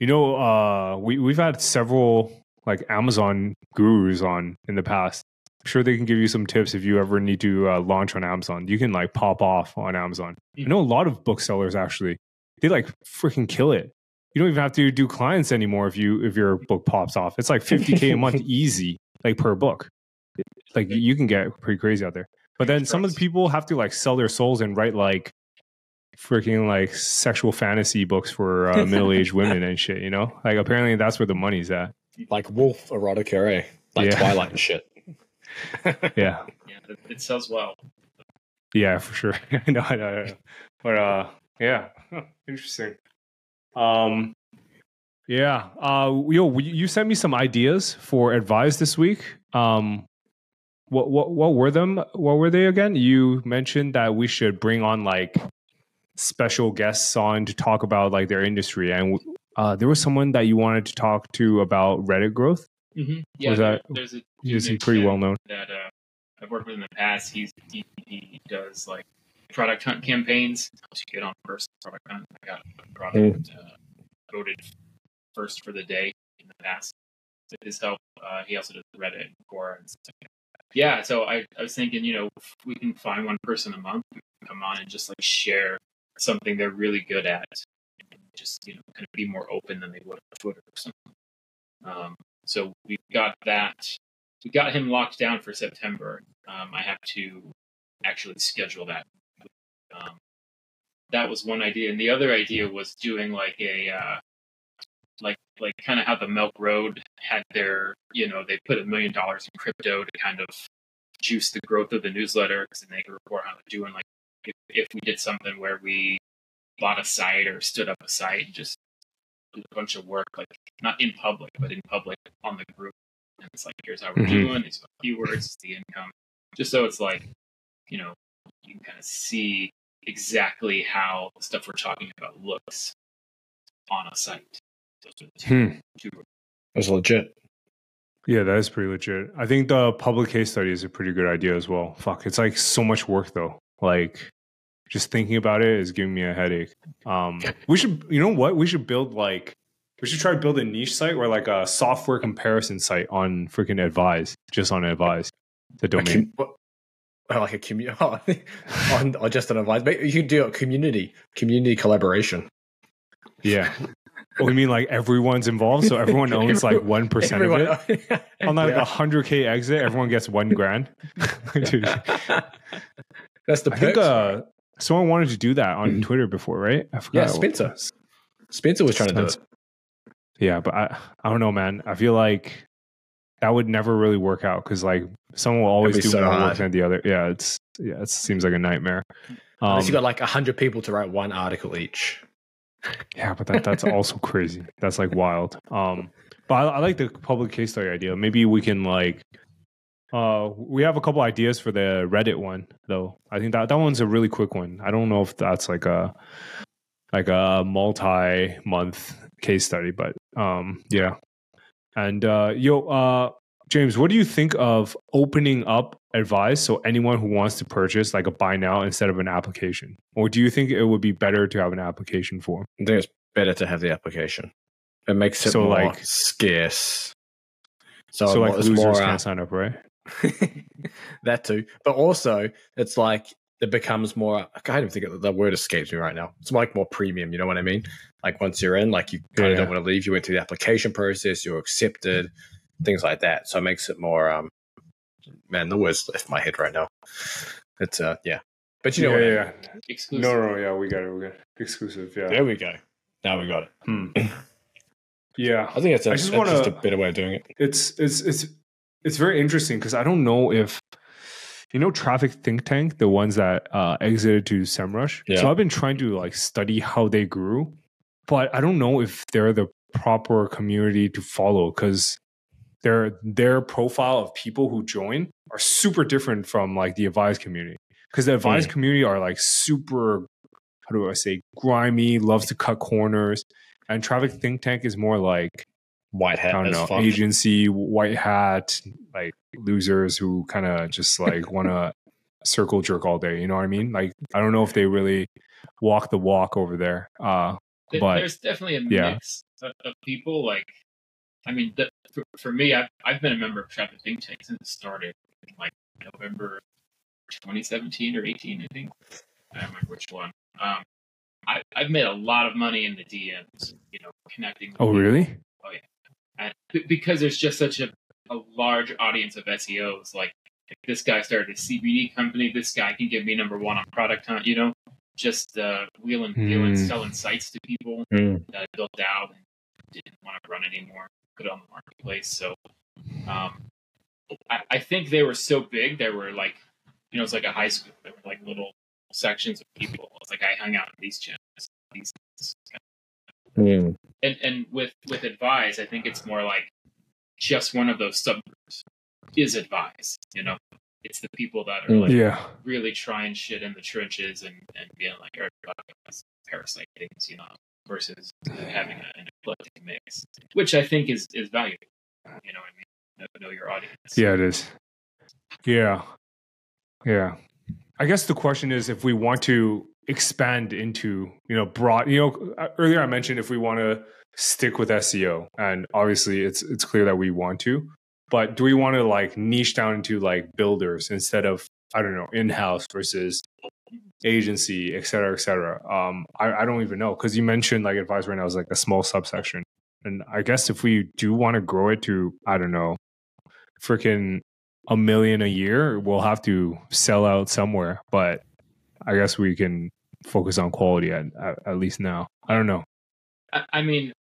you know, uh, we we've had several like Amazon gurus on in the past. I'm sure they can give you some tips if you ever need to uh, launch on Amazon. You can like pop off on Amazon. I know a lot of booksellers actually. They like freaking kill it. You don't even have to do clients anymore if you if your book pops off. It's like 50k a month easy, like per book. Like you can get pretty crazy out there. But then some of the people have to like sell their souls and write like freaking like sexual fantasy books for uh, middle aged women and shit. You know, like apparently that's where the money's at. Like Wolf erotica, eh? Like Yeah. Twilight and shit. Yeah, Yeah, it, it sells well. yeah, for sure. no, no, no, no. But uh, yeah, Huh, interesting. Um, yeah. Uh, yo, you sent me some ideas for Advise this week. Um, what what what were them? What were they again? You mentioned that we should bring on like special guests on to talk about like their industry, and uh, there was someone that you wanted to talk to about Reddit growth. Mm-hmm. Yeah, that- there's a He's pretty well known. that uh, I've worked with in the past. He's he, he does like product hunt campaigns. Helps you get on first product hunt. I got a product uh, voted first for the day in the past. His help, uh, he also does Reddit and Quora and stuff. Yeah, so I, I was thinking, you know, we can find one person a month come on and just like share something they're really good at, just you know, kind of be more open than they would on Twitter or something. Um, so we got that. We got him locked down for September. Um, I have to actually schedule that. Um, that was one idea, and the other idea was doing like a uh, like kind of how the Milk Road had their you know they put a million dollars in crypto to kind of juice the growth of the newsletter because then they could report how they're doing. Like if if we did something where we bought a site or stood up a site and just did a bunch of work, like not in public, but in public on the group. And it's like, here's how we're Mhm. doing, these keywords, it's the income. Just so it's like, you know, you can kind of see exactly how the stuff we're talking about looks on a site. Those are the two, Hmm. two It was legit. Yeah, that is pretty legit. I think the public case study is a pretty good idea as well. Fuck, it's like so much work though. Like just thinking about it is giving me a headache. Um we should you know what? We should build like we should try to build a niche site or like a software comparison site on freaking advise, just on advise. The A domain. com- oh, like a community, on, or just an advice. But you could do a community, community collaboration. Yeah. Oh, you mean like everyone's involved? So everyone owns like one percent of it. On like a hundred k exit, everyone gets one grand. Dude, That's the I think uh, someone wanted to do that on Twitter before, right? I forgot. Yeah, Spencer. Spencer was trying to do it. Yeah, but I, I don't know, man. I feel like that would never really work out because like someone will always do so more work than the other. Yeah, it's yeah, it seems like a nightmare. Um, Unless you got like hundred people to write one article each. Yeah, but that, that's also crazy. That's like wild. Um, but I, I like the public case study idea. Maybe we can like, uh, we have a couple ideas for the Reddit one though. I think that that one's a really quick one. I don't know if that's like a like a multi-month case study, but um, yeah. And uh, yo, uh, James, what do you think of opening up Advise so anyone who wants to purchase like a buy now instead of an application, or do you think it would be better to have an application form? I think it's better to have the application. It makes it So, more like- scarce. So, So, like losers more, can't sign up, right? that too. But also, it's like it becomes more. I even think of the word escapes me right now. It's like more premium. You know what I mean? Like once you're in, like you kind of don't want to leave. You went through the application process. You're accepted. Things like that. So it makes it more. um Man, the words left my head right now. It's uh yeah. But you know what? I mean. yeah. Exclusive. No, no, yeah, we got it. We got it. exclusive. Yeah. There we go. Now we got it. Hmm. yeah. I think it's, a, I just just, wanna- a better way of doing it. it's it's it's it's very interesting because I don't know if you know Traffic Think Tank, the ones that uh, exited to SEMrush. Yeah. So I've been trying to like study how they grew, but I don't know if they're the proper community to follow because their their profile of people who join are super different from like the advised community. Because the Advise community are like super, how do I say, grimy, loves to cut corners, and Traffic Think Tank is more like White hat I don't know, fuck. agency, white hat, like losers who kind of just like want to circle jerk all day. You know what I mean? Like, I don't know if they really walk the walk over there. Uh, But- there's definitely a yeah. mix of, of people. Like, I mean, the, for, for me, I've, I've been a member of Traffic Think Tank since it started, in like November 2017 or 18, I think. I don't remember which one. Um, I, I've made a lot of money in the DMs, you know, connecting. oh, people. really? And b- because there's just such a, a large audience of SEOs. Like, this guy started a CBD company, this guy can give me number one on Product Hunt. You know, just uh, wheeling, dealing, Hmm. selling sites to people Hmm. that I built out and didn't want to run anymore. Put it on the marketplace. So, um, I, I think they were so big. There were like, you know, it's like a high school. There were like little sections of people. It's like I hung out in these channels. These, Hmm. and and with with advise, I think it's more like just one of those subgroups is advise. You know, it's the people that are Mm. like Yeah. really trying shit in the trenches and and being like everybody has parasite things, you know, versus having a, eclectic mix, which I think is is valuable. You know I mean? Know, know your audience. Yeah, it is. Yeah. Yeah. I guess the question is if we want to expand into, you know, broad, you know, earlier I mentioned if we want to stick with SEO and obviously it's it's clear that we want to, but do we want to like niche down into like builders instead of I don't know, in-house versus agency, et cetera, et cetera. Um, I, I don't even know because you mentioned like Advise right now is like a small subsection. And I guess if we do want to grow it to, I don't know, freaking a million a year, we'll have to sell out somewhere. But I guess we can focus on quality at, at, at least now. I don't know. I, I mean,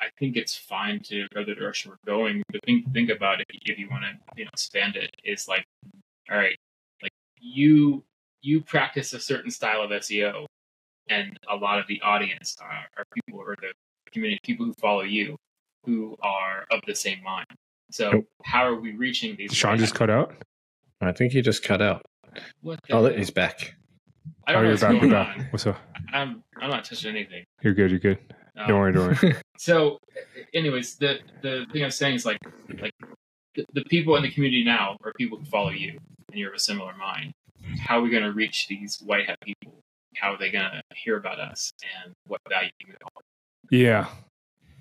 I, think it's fine to go the direction we're going. But think think about it if you want to you know expand it. Is like, all right, like you you practice a certain style of SEO, and a lot of the audience are, are people or the community people who follow you who are of the same mind. So Nope. how are we reaching these? Sean just cut out. I think he just cut out. What Oh, hell? he's back. I Oh, don't know you're what's back. going You're on. What's up? I'm I'm not touching anything. You're good. You're good. Um, Don't worry. Don't worry. So, anyways, the the thing I'm saying is like like the, the people in the community now are people who follow you, and you're of a similar mind. How are we going to reach these white hat people? How are they going to hear about us, and what value we offer? Yeah.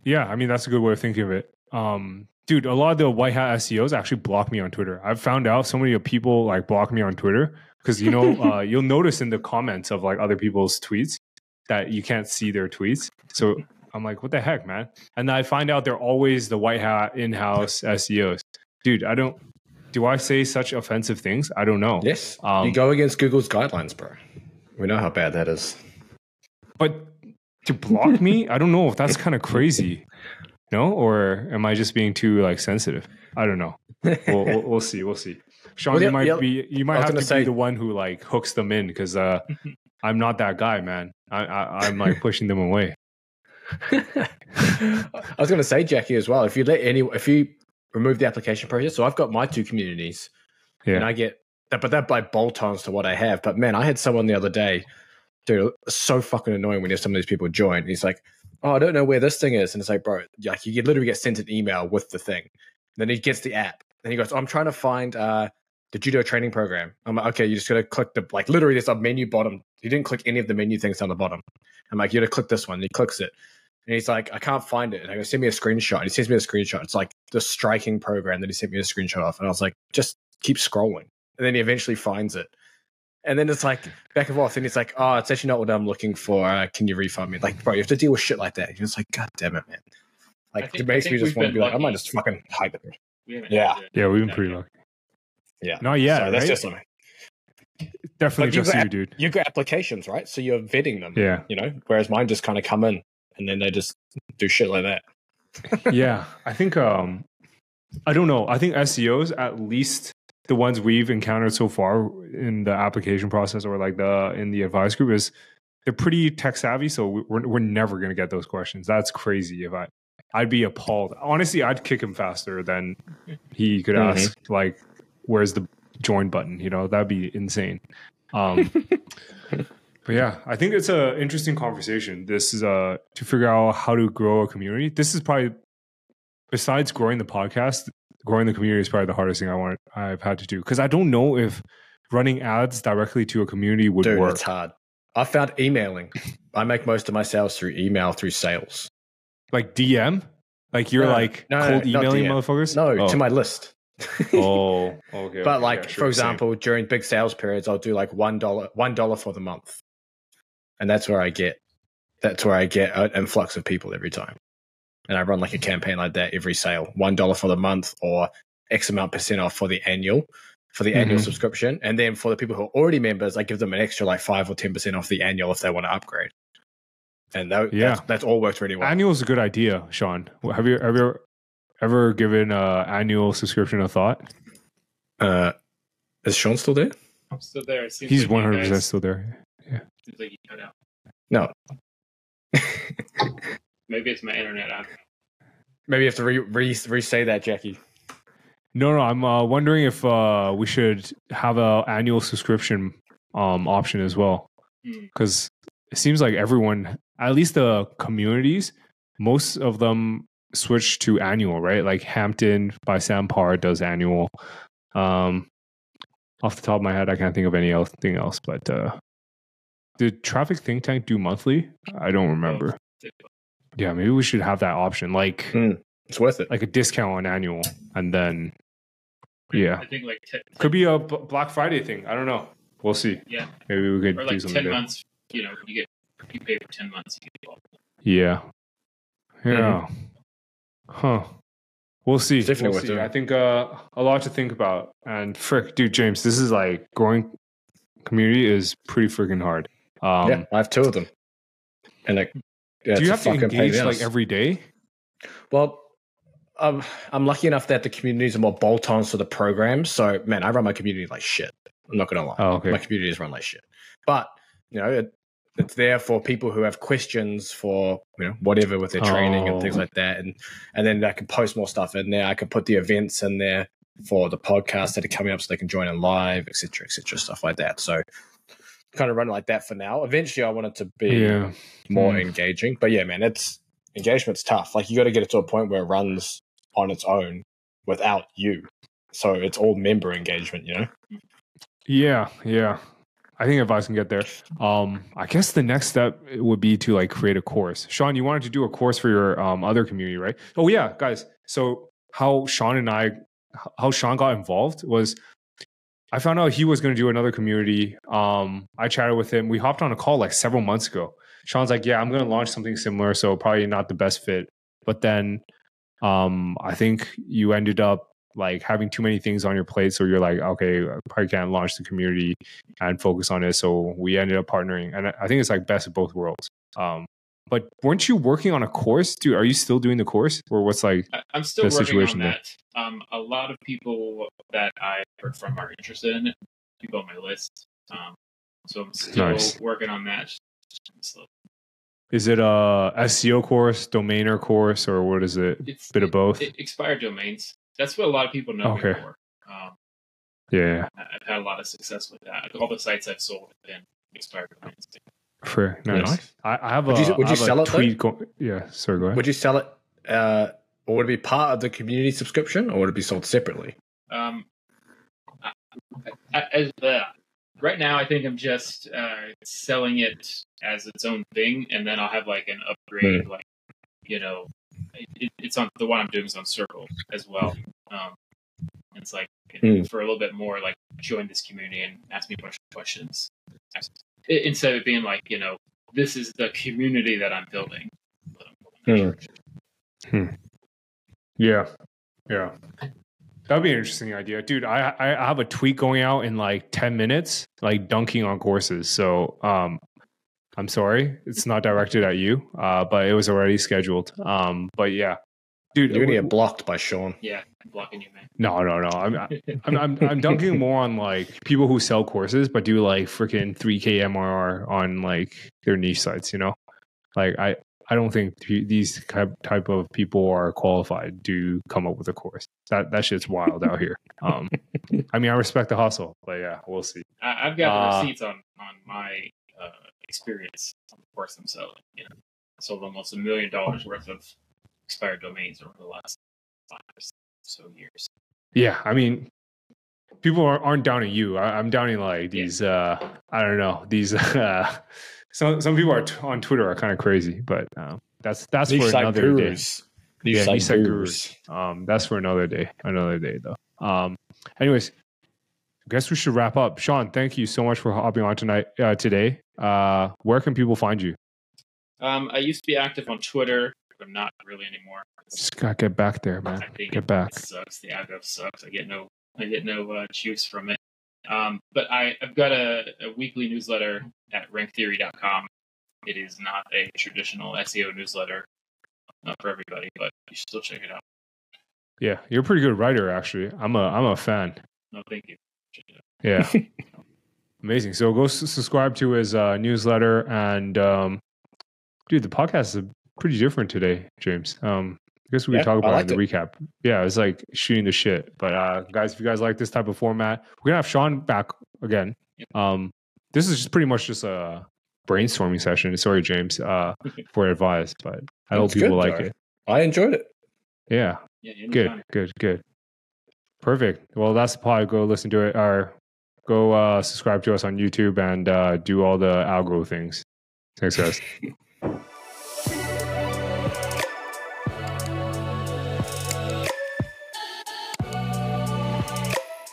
Yeah. I mean, that's a good way of thinking of it. Um, dude, a lot of the white hat SEOs actually block me on Twitter. I've found out so many people like block me on Twitter because, you know, uh, you'll notice in the comments of like other people's tweets that you can't see their tweets. So I'm like, what the heck, man? And I find out they're always the white hat in-house SEOs. Dude, I don't. Do I say such offensive things? I don't know. Yes, Um, you go against Google's guidelines, bro. We know how bad that is. But to block me, I don't know if that's kind of crazy. No, or am I just being too like sensitive? I don't know. We'll, we'll, we'll see. We'll see. Sean, Well, you might be. You might have to gonna be the one who like hooks them in because uh, I'm not that guy, man. I, I, I'm like pushing them away. I was going to say, Jacky, as well. If you let any, if you remove the application process, so I've got my two communities, and I get that, but that by bolt-ons to what I have. But man, I had someone the other day, dude, so fucking annoying when you have some of these people join. He's like, "Oh, I don't know where this thing is," and it's like, bro, like you literally get sent an email with the thing. Then he gets the app, and he goes, oh, "I'm trying to find uh, the judo training program." I'm like, "Okay, you just gotta click the like literally there's a menu bottom. You didn't click any of the menu things down the bottom." I'm like, "You gotta click this one." He clicks it. And he's like, I can't find it. And I go, send me a screenshot. And he sends me a screenshot. It's like the striking program that he sent me a screenshot of. And I was like, just keep scrolling. And then he eventually finds it. And then it's like back and forth. And he's like, oh, it's actually not what I'm looking for. Uh, can you refund me? Like, bro, you have to deal with shit like that. You're just like, God damn it, man. Like, I think- it makes me just want to been be like, I might just fucking hype it. Yeah. had Yeah, we've been No, pretty yeah. lucky. Yeah. Not yet, so that's just something. Definitely Like, you just got- you, dude. You've got applications, right? So you're vetting them, Yeah, you know? Whereas mine just kind of come in and then they just do shit like that. yeah. I think um, I don't know. I think SEOs, at least the ones we've encountered so far in the application process or like the in the Advise group, is they're pretty tech savvy. So we- we're we're never gonna get those questions. That's crazy. If I, I'd be appalled. Honestly, I'd kick him faster than he could Mhm. ask. Like, where's the join button? You know, that'd be insane. Um, but yeah, I think it's a interesting conversation. This is uh to figure out how to grow a community. This is probably besides growing the podcast, growing the community is probably the hardest thing I want I've had to do because I don't know if running ads directly to a community would Dude, work. it's hard. I found emailing. I make most of my sales through email through sales. Like DM, like you're No, like no, no, cold not emailing motherfuckers. No, oh. to my list. oh, okay. but okay, like yeah, for sure, same. example, during big sales periods, I'll do like one dollar, one dollar for the month, and that's where I get. That's where I get an influx of people every time, and I run like a campaign like that every sale. One dollar for the month, or X amount percent off for the annual, for the annual Mhm. subscription, and then for the people who are already members, I give them an extra like five or ten percent off the annual if they want to upgrade. And that, Yeah. that's, that's all worked really well. annual is a good idea, Sean. Have you ever ever given uh annual subscription a thought? Uh, is Sean still there? I'm still there. It seems He's one hundred percent still there. Seems like you cut out. No. Maybe it's my internet. I don't know. Maybe you have to re, re, re say that, Jacky. No, no, I'm uh, wondering if uh, we should have a annual subscription um, option as well, Hmm. because it seems like everyone, at least the communities, most of them switch to annual, right? Like Hampton by Sam Parr does annual. Um, off the top of my head, I can't think of anything else. But uh, did Traffic Think Tank do monthly? I don't remember. Yeah, maybe we should have that option, like Hmm. It's worth it. like a discount on annual, and then yeah, I think like ten, could be a B- Black Friday thing. I don't know. We'll see. yeah, Maybe we could or do like something ten there. months. You know, you get you pay for ten months. You get all. Yeah. Yeah. Huh. We'll see. It's definitely We'll see. doing. I think uh, a lot to think about. And frick, dude, James, this is like growing community is pretty freaking hard. Um, yeah, I have two of them. And like, yeah, do you have to fucking pain in engage like every day? Well, um, I'm lucky enough that the communities are more bolt-ons to the program. So, man, I run my community like shit. I'm not gonna lie. Oh, okay. My community is run like shit. But you know, it, it's there for people who have questions for you know whatever with their training and things Oh. like that. And and then I can post more stuff in there. I can put the events in there for the podcasts that are coming up, so they can join in live, etc., etc., stuff like that. So, kind of run like that for now. Eventually, I want it to be Yeah. more Hmm. engaging. But yeah, man, it's engagement's tough. Like you got to get it to a point where it runs on its own without you. So it's all member engagement, you know. Yeah, yeah. I think I can get there, um, I guess the next step would be to like create a course. Sean, you wanted to do a course for your um, other community, right? Oh yeah, guys. So how Sean and I, how Sean got involved was, I found out he was going to do another community. Um, I chatted with him. We hopped on a call like several months ago. Sean's like, yeah, I'm gonna launch something similar, so probably not the best fit. But then, um, I think you ended up like having too many things on your plate, so you're like, okay, I probably can't launch the community and focus on it. So we ended up partnering, and I think it's like best of both worlds. Um, but weren't you working on a course, dude? Are you still doing the course, or what's like? I'm still the working situation on there? Um, a lot of people that I heard from are interested in it. People on my list. Um, so I'm still Nice. working on that. Is it a SEO course, domainer course, or what is it? it's Bit of both. it- expired domains. That's what a lot of people know Okay. me for. Um, Yeah, I've had a lot of success with that. All the sites I've sold have been expired domains. For Yeah, nice. nice. I, I have a. Would you- would I you a sell it, tweet go- yeah, sorry, go ahead. Would you sell it, uh, or would it be part of the community subscription, or would it be sold separately? Um, I, I, as the, right now, I think I'm just uh, selling it as its own thing, and then I'll have like an upgrade, like you know, it, it's on the one I'm doing is on Circle as well. Um, it's like Hmm. for a little bit more, like join this community and ask me a bunch of questions I- instead of being like, you know, this is the community that I'm building. Hmm. Yeah, yeah. That'd be an interesting idea, dude. I I I have a tweet going out in like ten minutes, like dunking on courses. So, um, I'm sorry, it's not directed at you, uh, but it was already scheduled. Um, but yeah, dude. You're gonna get blocked by Sean. Yeah, I'm blocking you, man. No, no, no. I'm I'm I'm, I'm dunking more on like people who sell courses but do like freaking 3k MRR on like their niche sites. You know, like I I don't think these type type of people are qualified to come up with a course. That that shit's wild out here. Um, I mean, I respect the hustle, but yeah, we'll see. I, I've got Uh, receipts on on my uh, experience on the course I'm selling. You know, I sold almost a million dollars worth of expired domains over the last five or so years. Yeah, I mean, people aren't, aren't downing you. I, I'm downing like these. uh I don't know these. uh Some some people are t- on Twitter are kind of crazy, but um, that's that's Niche for another day. gurus. Niche Yeah, site niche site gurus. Um, that's for another day. Another day, though. Um, anyways, I guess we should wrap up. Sean, thank you so much for hopping on tonight. Uh, today, uh, where can people find you? Um, I used to be active on Twitter, but I'm not really anymore. Just gotta get back there, man. I think Get it back. sucks. The aggro sucks. I get no, I get no uh, juice from it. Um, but I, I've got a, a weekly newsletter at ranktheory.com. It is not a traditional SEO newsletter, not for everybody, but you should still check it out. Yeah, you're a pretty good writer, actually. I'm a I'm a fan. No, thank you. Check it out. Yeah, amazing. So go subscribe to his uh, newsletter, and um, dude, the podcast is pretty different today, James. Um, I guess we Yeah, could talk about it in the recap. Yeah, it's like shooting the shit. But uh, guys, if you guys like this type of format, we're gonna have Sean back again. Um, this is just pretty much just a brainstorming session. Sorry, James, uh, for Advise, but I hope people good, like it. I enjoyed it. Yeah, Yeah, good, good, good. Perfect. Well, that's the pod. Go listen to it, or go uh, subscribe to us on YouTube and uh, do all the algo things. Thanks, guys.